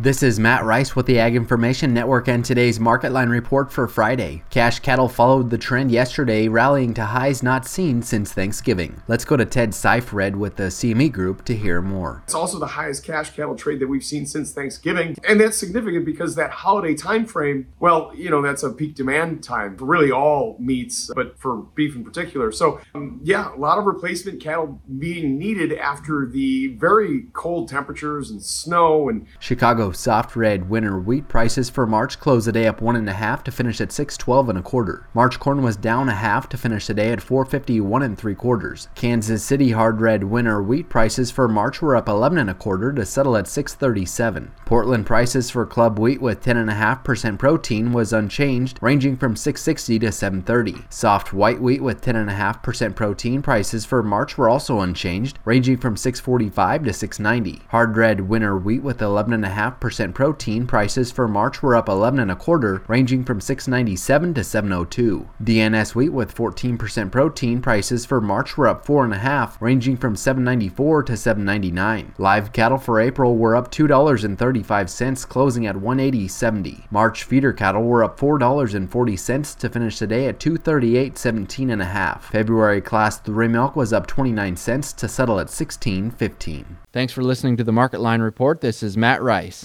This is Matt Rice with the Ag Information Network and today's market line report for Friday. Cash cattle followed the trend yesterday, rallying to highs not seen since Thanksgiving. Let's go to Ted Seifried with the CME Group to hear more. It's also the highest cash cattle trade that we've seen since Thanksgiving, and that's significant because that holiday time frame, well, you know, that's a peak demand time for really all meats, but for beef in particular. So, um, yeah, a lot of replacement cattle being needed after the very cold temperatures and snow and Chicago Chicago soft red winter wheat prices for March closed the day up one and a half to finish at 612 and a quarter. March corn was down a half to finish the day at 451 and three quarters. Kansas City hard red winter wheat prices for March were up 11 and a quarter to settle at 637. Portland prices for club wheat with 10 and a half percent protein was unchanged, ranging from 660 to 730. Soft white wheat with 10 and a half percent protein prices for March were also unchanged, ranging from 645 to 690. Hard red winter wheat with 11 and a half Percent protein, prices for March were up 11 and a quarter, ranging from 697 to 702. DNS wheat with 14% protein, prices for March were up 4.5, ranging from 794 to 799. Live cattle for April were up $2.35, closing at 180.70. March feeder cattle were up $4.40 to finish the day at 238.17 and a half. February class 3 milk was up 29 cents to settle at 16.15. Thanks for listening to the Market Line Report. This is Matt Rice.